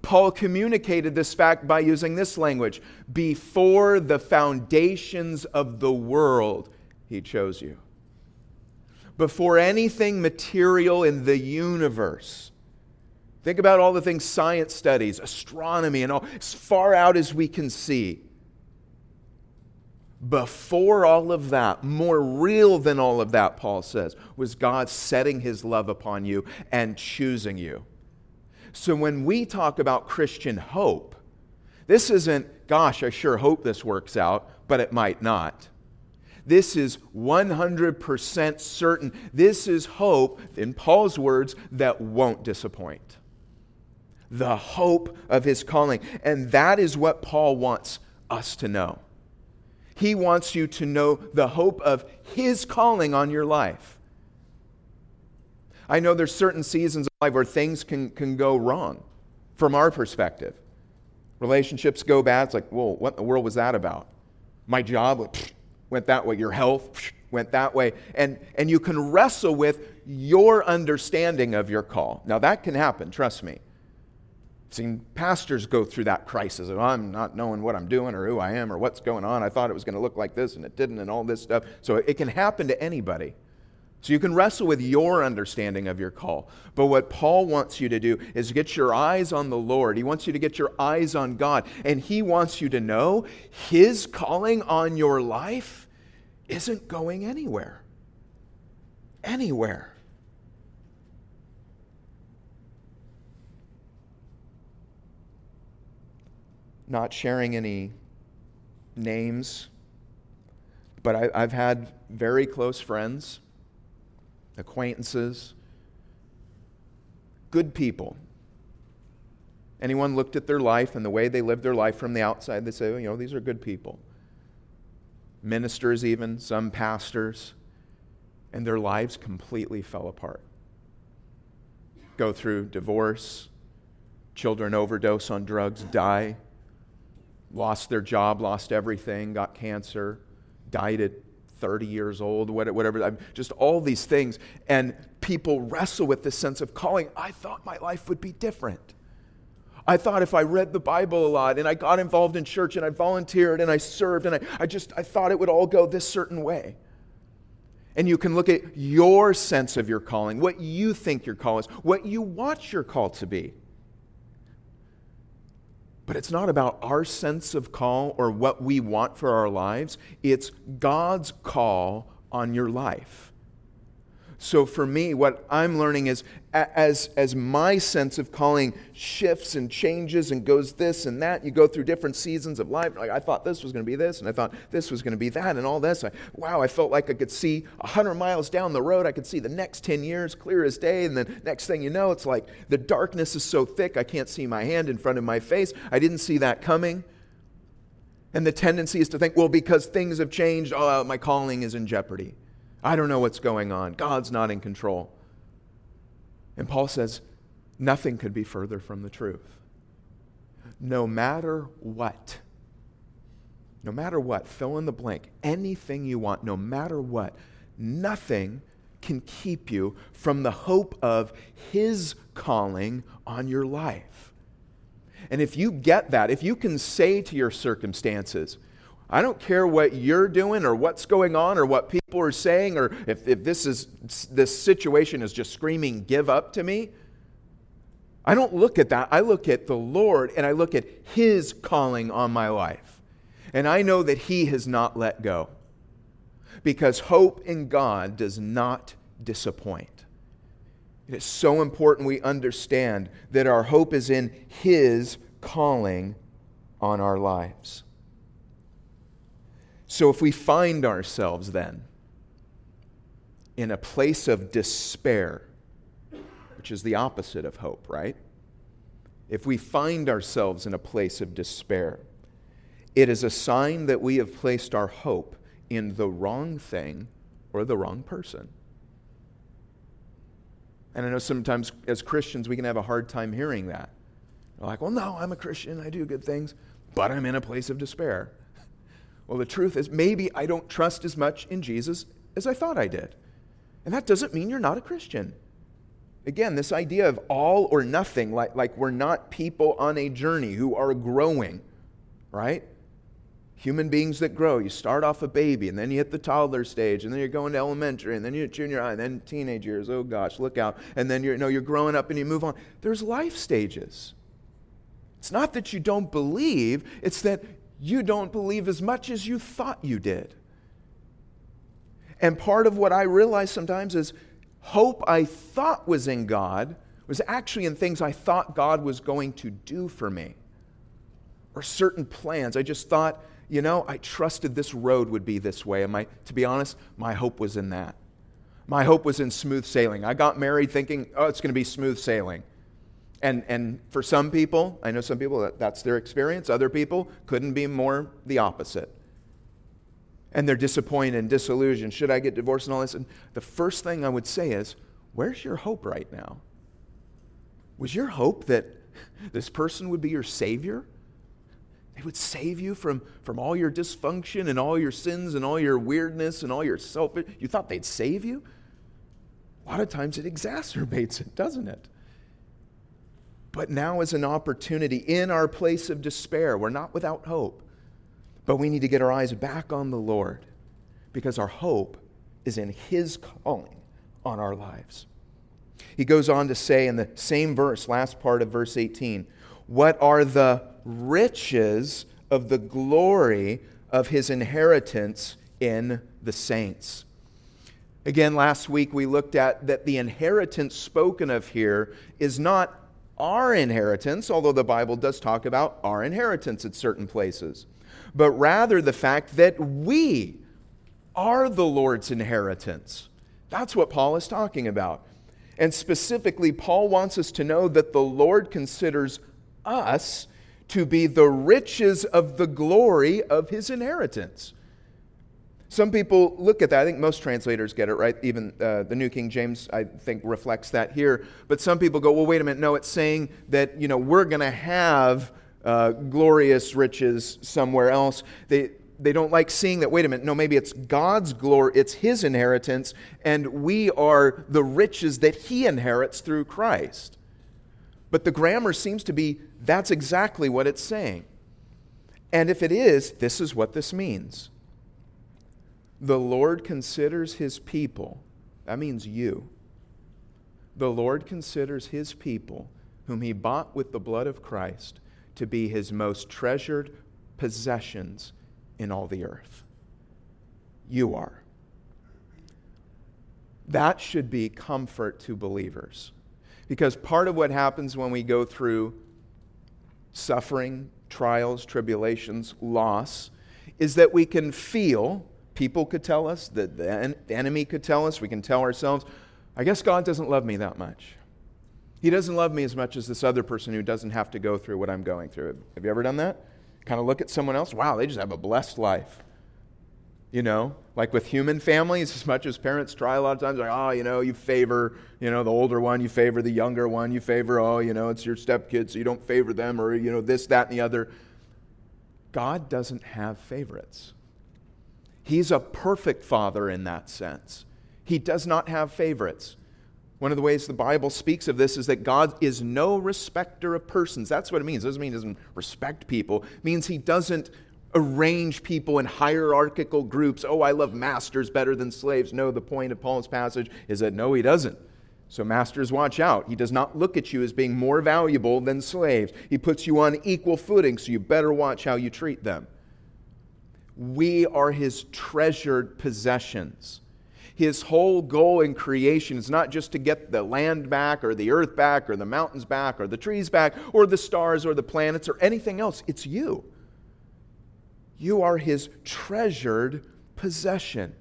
Paul communicated this fact by using this language Before the foundations of the world, he chose you. Before anything material in the universe, Think about all the things science studies, astronomy, and all, as far out as we can see. Before all of that, more real than all of that, Paul says, was God setting his love upon you and choosing you. So when we talk about Christian hope, this isn't, gosh, I sure hope this works out, but it might not. This is 100% certain. This is hope, in Paul's words, that won't disappoint the hope of his calling. And that is what Paul wants us to know. He wants you to know the hope of his calling on your life. I know there's certain seasons of life where things can, can go wrong from our perspective. Relationships go bad. It's like, whoa, what in the world was that about? My job went that way. Your health went that way. And, and you can wrestle with your understanding of your call. Now, that can happen, trust me seen pastors go through that crisis of I'm not knowing what I'm doing or who I am or what's going on. I thought it was going to look like this and it didn't and all this stuff. So it can happen to anybody. So you can wrestle with your understanding of your call. But what Paul wants you to do is get your eyes on the Lord. He wants you to get your eyes on God. And he wants you to know his calling on your life isn't going anywhere. Anywhere. not sharing any names, but I, have had very close friends, acquaintances, good people. Anyone looked at their life and the way they lived their life from the outside, they say, well, you know, these are good people. Ministers, even, some pastors, and their lives completely fell apart. Go through divorce, children overdose on drugs, die lost their job, lost everything, got cancer, died at 30 years old, whatever, just all these things. And people wrestle with this sense of calling. I thought my life would be different. I thought if I read the Bible a lot and I got involved in church and I volunteered and I served and I, I just I thought it would all go this certain way. And you can look at your sense of your calling, what you think your call is, what you want your call to be. But it's not about our sense of call or what we want for our lives. It's God's call on your life. So for me, what I'm learning is as, as my sense of calling shifts and changes and goes this and that, you go through different seasons of life. Like I thought this was going to be this, and I thought this was going to be that, and all this. I, wow, I felt like I could see 100 miles down the road. I could see the next 10 years clear as day. And then next thing you know, it's like the darkness is so thick, I can't see my hand in front of my face. I didn't see that coming. And the tendency is to think, well, because things have changed, oh, my calling is in jeopardy. I don't know what's going on. God's not in control. And Paul says, nothing could be further from the truth. No matter what, no matter what, fill in the blank, anything you want, no matter what, nothing can keep you from the hope of His calling on your life. And if you get that, if you can say to your circumstances, I don't care what you're doing or what's going on or what people are saying or if, if this, is, this situation is just screaming, give up to me. I don't look at that. I look at the Lord and I look at His calling on my life. And I know that He has not let go because hope in God does not disappoint. It is so important we understand that our hope is in His calling on our lives. So if we find ourselves then in a place of despair, which is the opposite of hope, right? If we find ourselves in a place of despair, it is a sign that we have placed our hope in the wrong thing or the wrong person. And I know sometimes as Christians we can have a hard time hearing that. We're like, well, no, I'm a Christian, I do good things. but I'm in a place of despair. Well, the truth is, maybe I don't trust as much in Jesus as I thought I did. And that doesn't mean you're not a Christian. Again, this idea of all or nothing, like, like we're not people on a journey who are growing, right? Human beings that grow. You start off a baby, and then you hit the toddler stage, and then you're going to elementary, and then you're junior high, and then teenage years. Oh gosh, look out. And then you're, you know, you're growing up and you move on. There's life stages. It's not that you don't believe, it's that you don't believe as much as you thought you did. And part of what I realize sometimes is hope I thought was in God was actually in things I thought God was going to do for me or certain plans. I just thought, you know, I trusted this road would be this way. And my, to be honest, my hope was in that. My hope was in smooth sailing. I got married thinking, oh, it's going to be smooth sailing. And, and for some people, I know some people that that's their experience. Other people couldn't be more the opposite and they're disappointed and disillusioned. Should I get divorced and all this? And the first thing I would say is, where's your hope right now? Was your hope that this person would be your savior? They would save you from, from all your dysfunction and all your sins and all your weirdness and all your selfish. You thought they'd save you? A lot of times it exacerbates it, doesn't it? But now is an opportunity in our place of despair. We're not without hope. But we need to get our eyes back on the Lord because our hope is in His calling on our lives. He goes on to say in the same verse, last part of verse 18, what are the riches of the glory of His inheritance in the saints? Again, last week we looked at that the inheritance spoken of here is not our inheritance, although the Bible does talk about our inheritance at certain places but rather the fact that we are the Lord's inheritance. That's what Paul is talking about. And specifically, Paul wants us to know that the Lord considers us to be the riches of the glory of his inheritance. Some people look at that. I think most translators get it right. Even uh, the New King James, I think, reflects that here. But some people go, well, wait a minute. No, it's saying that, you know, we're going to have uh, glorious riches somewhere else. They, they don't like seeing that, wait a minute, no, maybe it's God's glory, it's His inheritance, and we are the riches that He inherits through Christ. But the grammar seems to be that's exactly what it's saying. And if it is, this is what this means the Lord considers His people, that means you. The Lord considers His people, whom He bought with the blood of Christ to be his most treasured possessions in all the earth. You are. That should be comfort to believers. Because part of what happens when we go through suffering, trials, tribulations, loss, is that we can feel, people could tell us, that the enemy could tell us, we can tell ourselves, I guess God doesn't love me that much. He doesn't love me as much as this other person who doesn't have to go through what I'm going through. Have you ever done that? Kind of look at someone else, wow, they just have a blessed life. You know, like with human families, as much as parents try a lot of times, like, oh, you know, you favor, you know, the older one, you favor the younger one, you favor, oh, you know, it's your stepkids, so you don't favor them, or, you know, this, that, and the other. God doesn't have favorites. He's a perfect father in that sense. He does not have favorites. One of the ways the Bible speaks of this is that God is no respecter of persons. That's what it means. It doesn't mean he doesn't respect people. It means he doesn't arrange people in hierarchical groups. Oh, I love masters better than slaves. No, the point of Paul's passage is that no, he doesn't. So, masters, watch out. He does not look at you as being more valuable than slaves. He puts you on equal footing, so you better watch how you treat them. We are his treasured possessions. His whole goal in creation is not just to get the land back or the earth back or the mountains back or the trees back or the stars or the planets or anything else. It's you. You are His treasured possession.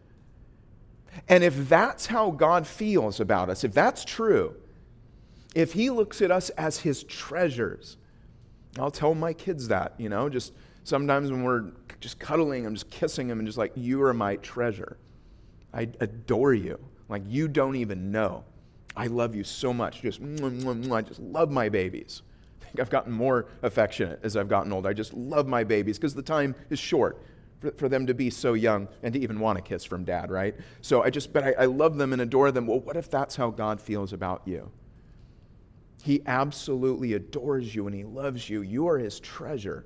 And if that's how God feels about us, if that's true, if He looks at us as His treasures, I'll tell my kids that, you know, just sometimes when we're just cuddling, I'm just kissing them and just like, you are my treasure. I adore you. Like you don't even know. I love you so much. Just, I just love my babies. I think I've gotten more affectionate as I've gotten older. I just love my babies because the time is short for, for, them to be so young and to even want a kiss from dad, right? So I just, but I, I love them and adore them. Well, what if that's how God feels about you? He absolutely adores you and he loves you. You are his treasure.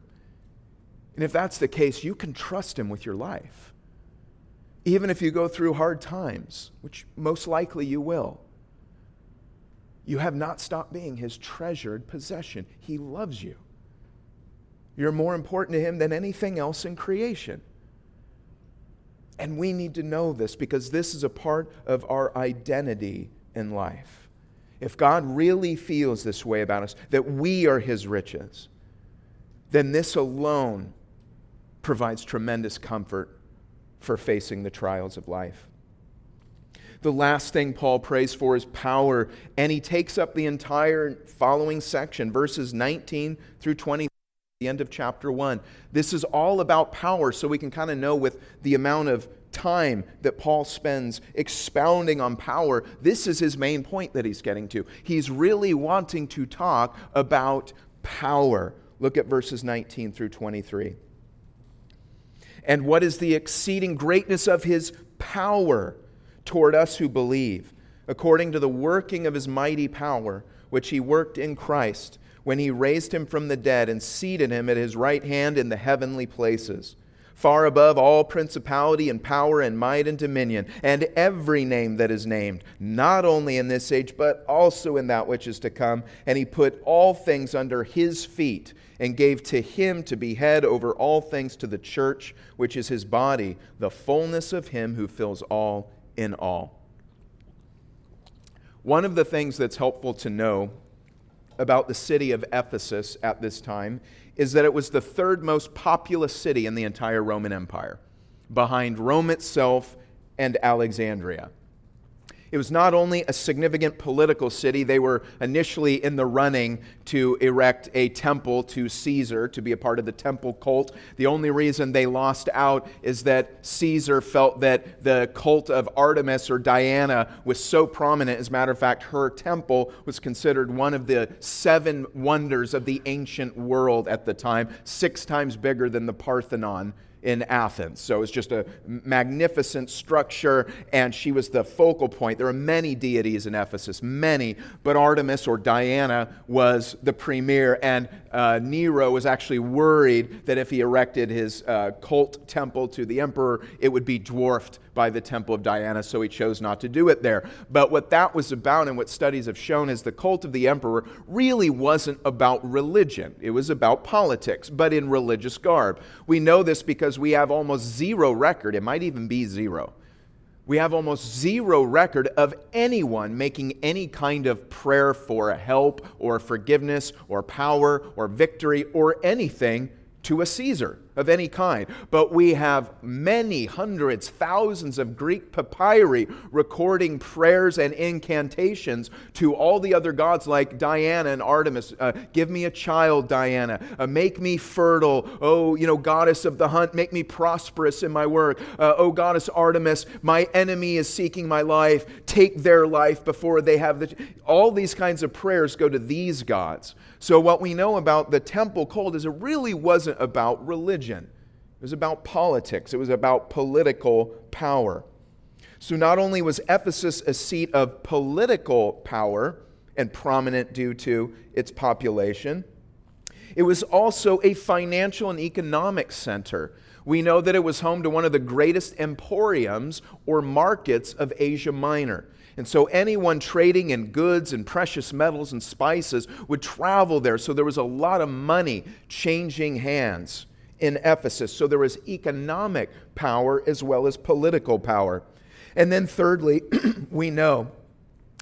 And if that's the case, you can trust him with your life. Even if you go through hard times, which most likely you will you have not stopped being his treasured possession. He loves you. You're more important to him than anything else in creation. And we need to know this because this is a part of our identity in life. If God really feels this way about us, that we are his riches, then this alone provides tremendous comfort for facing the trials of life. The last thing Paul prays for is power, and he takes up the entire following section, verses 19 through 20 the end of chapter 1. This is all about power, so we can kind of know with the amount of time that Paul spends expounding on power, this is his main point that he's getting to. He's really wanting to talk about power. Look at verses 19 through 23. And what is the exceeding greatness of his power? toward us who believe, according to the working of his mighty power, which he worked in Christ when he raised him from the dead and seated him at his right hand in the heavenly places, far above all principality and power and might and dominion, and every name that is named, not only in this age, but also in that which is to come. And he put all things under his feet and gave to him to be head over all things to the church, which is his body, the fullness of him who fills all in all. One of the things that's helpful to know about the city of Ephesus at this time is that it was the third most populous city in the entire Roman Empire, behind Rome itself and Alexandria. It was not only a significant political city, they were initially in the running to erect a temple to Caesar, to be a part of the temple cult. The only reason they lost out is that Caesar felt that the cult of Artemis or Diana was so prominent. As a matter of fact, her temple was considered one of the seven wonders of the ancient world at the time, six times bigger than the Parthenon in Athens. So it was just a magnificent structure, and she was the focal point. There are many deities in Ephesus, many, but Artemis or Diana was the premier, and uh, Nero was actually worried that if he erected his uh, cult temple to the emperor, it would be dwarfed by the temple of Diana, so he chose not to do it there. But what that was about, and what studies have shown, is the cult of the emperor really wasn't about religion. It was about politics, but in religious garb. We know this because we have almost zero record, it might even be zero. We have almost zero record of anyone making any kind of prayer for help or forgiveness or power or victory or anything to a Caesar of any kind. But we have many hundreds, thousands of Greek papyri recording prayers and incantations to all the other gods like Diana and Artemis. Uh, give me a child, Diana. Uh, make me fertile. Oh, you know, goddess of the hunt, make me prosperous in my work. Uh, oh, goddess Artemis, my enemy is seeking my life. Take their life before they have the. All these kinds of prayers go to these gods. So, what we know about the temple cult is it really wasn't about religion, it was about politics, it was about political power. So, not only was Ephesus a seat of political power and prominent due to its population, it was also a financial and economic center. We know that it was home to one of the greatest emporiums or markets of Asia Minor. And so anyone trading in goods and precious metals and spices would travel there. So there was a lot of money changing hands in Ephesus. So there was economic power as well as political power. And then, thirdly, we know,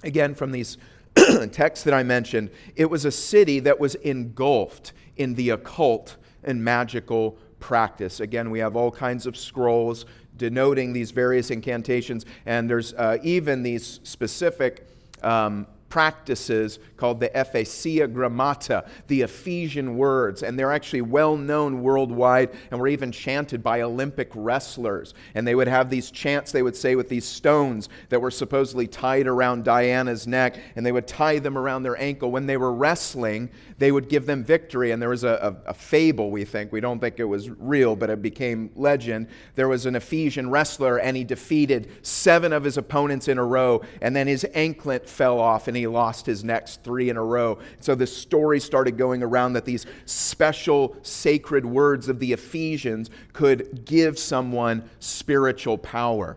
again, from these texts that I mentioned, it was a city that was engulfed in the occult and magical practice. Again, we have all kinds of scrolls denoting these various incantations, and there's uh, even these specific um, practices called the Ephesia Grammata, the Ephesian words. And they're actually well known worldwide and were even chanted by Olympic wrestlers. And they would have these chants, they would say, with these stones that were supposedly tied around Diana's neck, and they would tie them around their ankle. When they were wrestling, they would give them victory. And there was a, a, a fable, we think. We don't think it was real, but it became legend. There was an Ephesian wrestler, and he defeated seven of his opponents in a row, and then his anklet fell off, and he lost his next three in a row. So the story started going around that these special sacred words of the Ephesians could give someone spiritual power.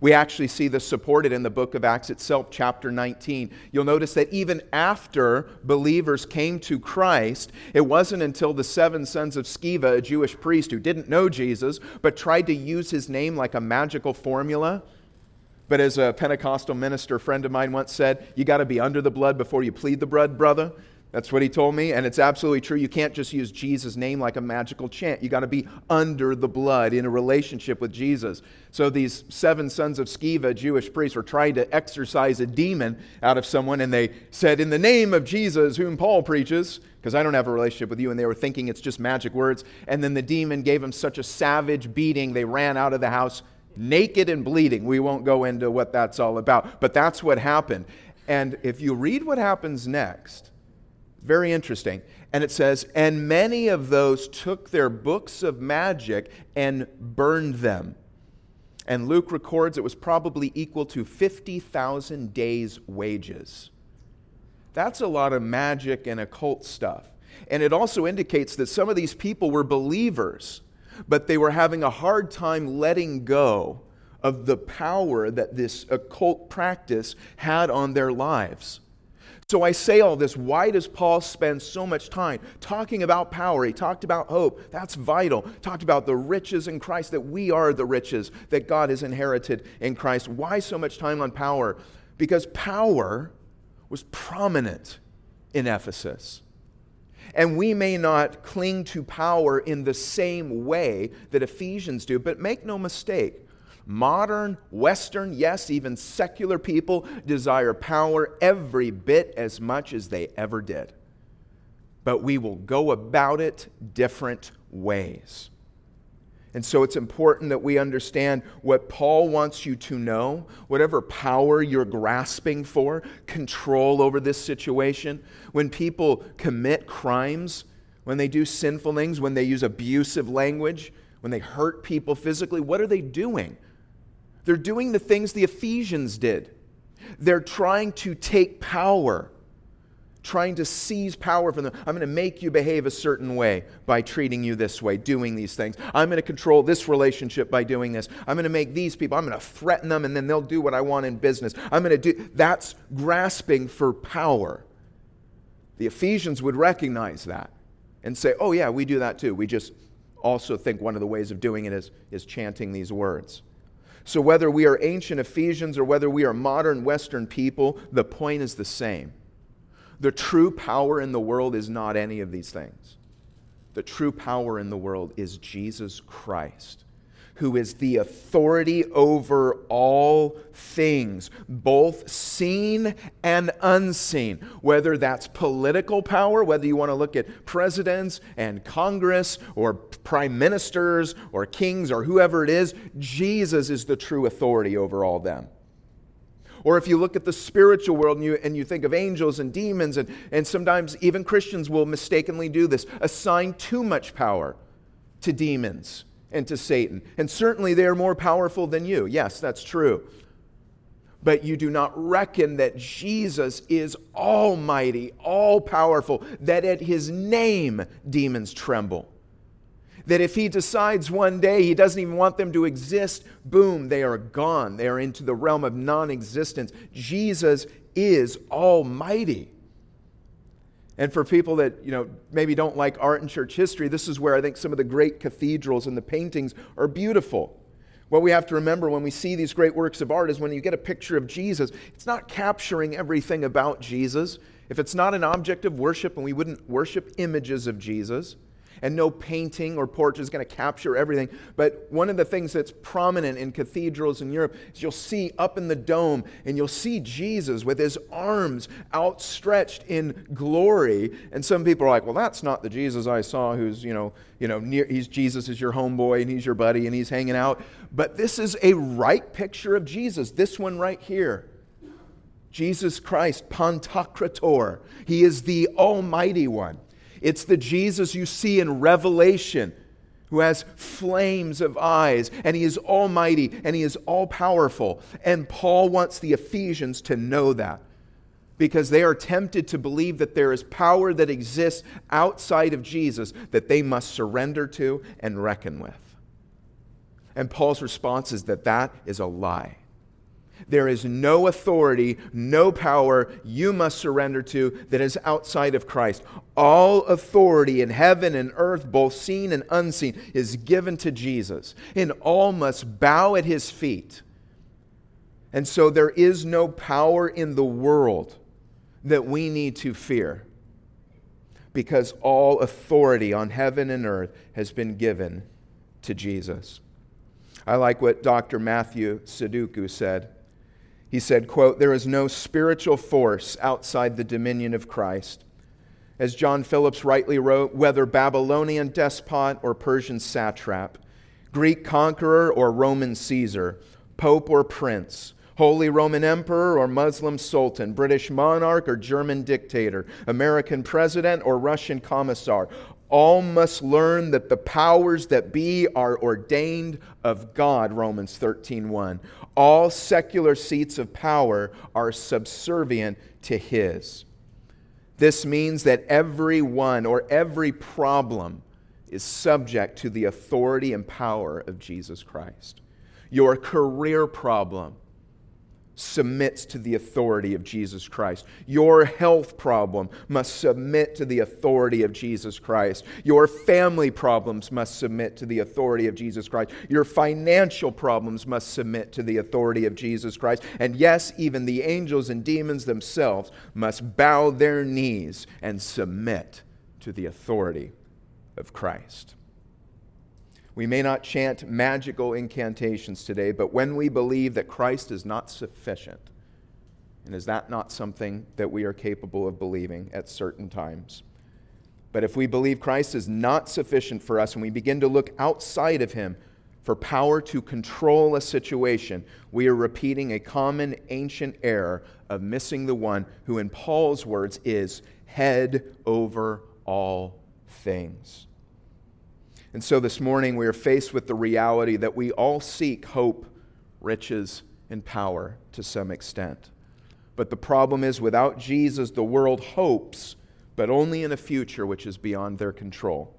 We actually see this supported in the book of Acts itself, chapter 19. You'll notice that even after believers came to Christ, it wasn't until the seven sons of Sceva, a Jewish priest who didn't know Jesus, but tried to use his name like a magical formula. But as a Pentecostal minister friend of mine once said, you got to be under the blood before you plead the blood, brother. That's what he told me, and it's absolutely true. You can't just use Jesus' name like a magical chant. You got to be under the blood in a relationship with Jesus. So these seven sons of Sceva, Jewish priests, were trying to exorcise a demon out of someone, and they said, In the name of Jesus, whom Paul preaches, because I don't have a relationship with you, and they were thinking it's just magic words. And then the demon gave them such a savage beating, they ran out of the house naked and bleeding. We won't go into what that's all about, but that's what happened. And if you read what happens next, very interesting. And it says, And many of those took their books of magic and burned them. And Luke records it was probably equal to 50,000 days' wages. That's a lot of magic and occult stuff. And it also indicates that some of these people were believers, but they were having a hard time letting go of the power that this occult practice had on their lives. So I say all this. Why does Paul spend so much time talking about power? He talked about hope. That's vital. Talked about the riches in Christ, that we are the riches that God has inherited in Christ. Why so much time on power? Because power was prominent in Ephesus. And we may not cling to power in the same way that Ephesians do, but make no mistake, Modern, Western, yes, even secular people desire power every bit as much as they ever did. But we will go about it different ways. And so it's important that we understand what Paul wants you to know, whatever power you're grasping for, control over this situation. When people commit crimes, when they do sinful things, when they use abusive language, when they hurt people physically, what are they doing? They're doing the things the Ephesians did. They're trying to take power, trying to seize power from them. I'm going to make you behave a certain way by treating you this way, doing these things. I'm going to control this relationship by doing this. I'm going to make these people, I'm going to threaten them, and then they'll do what I want in business. I'm going to do that's grasping for power. The Ephesians would recognize that and say, oh, yeah, we do that too. We just also think one of the ways of doing it is, is chanting these words. So, whether we are ancient Ephesians or whether we are modern Western people, the point is the same. The true power in the world is not any of these things. The true power in the world is Jesus Christ who is the authority over all things, both seen and unseen. Whether that's political power, whether you want to look at presidents and Congress or prime ministers or kings or whoever it is, Jesus is the true authority over all them. Or if you look at the spiritual world and you, and you think of angels and demons, and, and sometimes even Christians will mistakenly do this, assign too much power to demons and to Satan. And certainly they are more powerful than you. Yes, that's true. But you do not reckon that Jesus is almighty, all powerful, that at his name demons tremble. That if he decides one day he doesn't even want them to exist, boom, they are gone. They are into the realm of non existence. Jesus is almighty. And for people that, you know, maybe don't like art and church history, this is where I think some of the great cathedrals and the paintings are beautiful. What we have to remember when we see these great works of art is when you get a picture of Jesus, it's not capturing everything about Jesus. If it's not an object of worship, and we wouldn't worship images of Jesus, And no painting or portrait is going to capture everything. But one of the things that's prominent in cathedrals in Europe is you'll see up in the dome and you'll see Jesus with his arms outstretched in glory. And some people are like, well, that's not the Jesus I saw who's, you know, you know, near, he's Jesus is your homeboy and he's your buddy and he's hanging out. But this is a right picture of Jesus, this one right here. Jesus Christ, Pantocrator. He is the Almighty One. It's the Jesus you see in Revelation who has flames of eyes, and he is almighty and he is all powerful. And Paul wants the Ephesians to know that because they are tempted to believe that there is power that exists outside of Jesus that they must surrender to and reckon with. And Paul's response is that that is a lie. There is no authority, no power you must surrender to that is outside of Christ. All authority in heaven and earth, both seen and unseen, is given to Jesus, and all must bow at his feet. And so there is no power in the world that we need to fear because all authority on heaven and earth has been given to Jesus. I like what Dr. Matthew Saduku said. He said, quote, There is no spiritual force outside the dominion of Christ. As John Phillips rightly wrote, whether Babylonian despot or Persian satrap, Greek conqueror or Roman Caesar, Pope or prince, Holy Roman Emperor or Muslim Sultan, British monarch or German dictator, American president or Russian commissar, all must learn that the powers that be are ordained of God, Romans 13:1. All secular seats of power are subservient to his. This means that every one or every problem is subject to the authority and power of Jesus Christ. Your career problem submits to the authority of Jesus Christ. Your health problem must submit to the authority of Jesus Christ. Your family problems must submit to the authority of Jesus Christ. Your financial problems must submit to the authority of Jesus Christ. And yes, even the angels and demons themselves must bow their knees and submit to the authority of Christ. We may not chant magical incantations today, but when we believe that Christ is not sufficient, and is that not something that we are capable of believing at certain times? But if we believe Christ is not sufficient for us and we begin to look outside of him for power to control a situation, we are repeating a common ancient error of missing the one who, in Paul's words, is head over all things. And so this morning we are faced with the reality that we all seek hope, riches, and power to some extent. But the problem is, without Jesus, the world hopes, but only in a future which is beyond their control.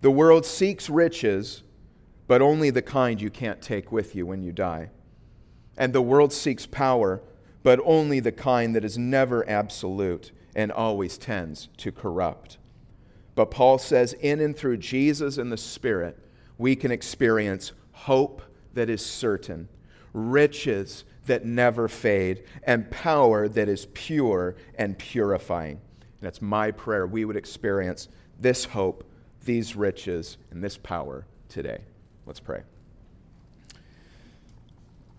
The world seeks riches, but only the kind you can't take with you when you die. And the world seeks power, but only the kind that is never absolute and always tends to corrupt. But Paul says, in and through Jesus and the Spirit, we can experience hope that is certain, riches that never fade, and power that is pure and purifying. And that's my prayer. We would experience this hope, these riches, and this power today. Let's pray.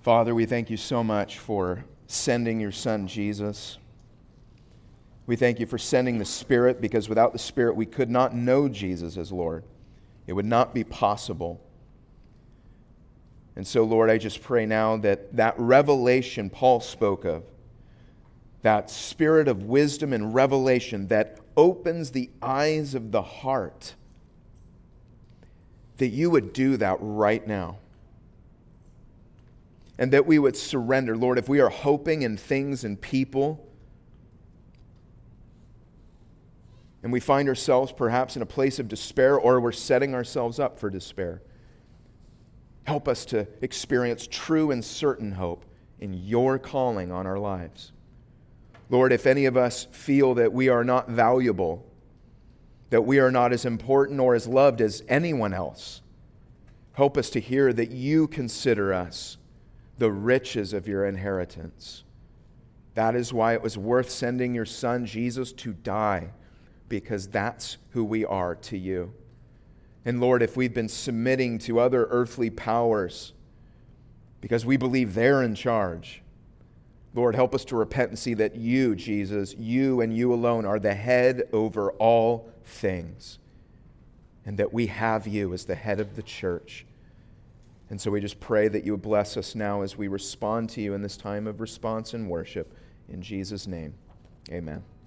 Father, we thank you so much for sending your Son, Jesus. We thank you for sending the Spirit because without the Spirit, we could not know Jesus as Lord. It would not be possible. And so, Lord, I just pray now that that revelation Paul spoke of, that spirit of wisdom and revelation that opens the eyes of the heart, that you would do that right now. And that we would surrender. Lord, if we are hoping in things and people, and we find ourselves perhaps in a place of despair or we're setting ourselves up for despair. Help us to experience true and certain hope in your calling on our lives. Lord, if any of us feel that we are not valuable, that we are not as important or as loved as anyone else, help us to hear that you consider us the riches of your inheritance. That is why it was worth sending your son Jesus to die because that's who we are to you. And Lord, if we've been submitting to other earthly powers because we believe they're in charge, Lord, help us to repent and see that you, Jesus, you and you alone are the head over all things, and that we have you as the head of the church. And so we just pray that you would bless us now as we respond to you in this time of response and worship. In Jesus' name, amen.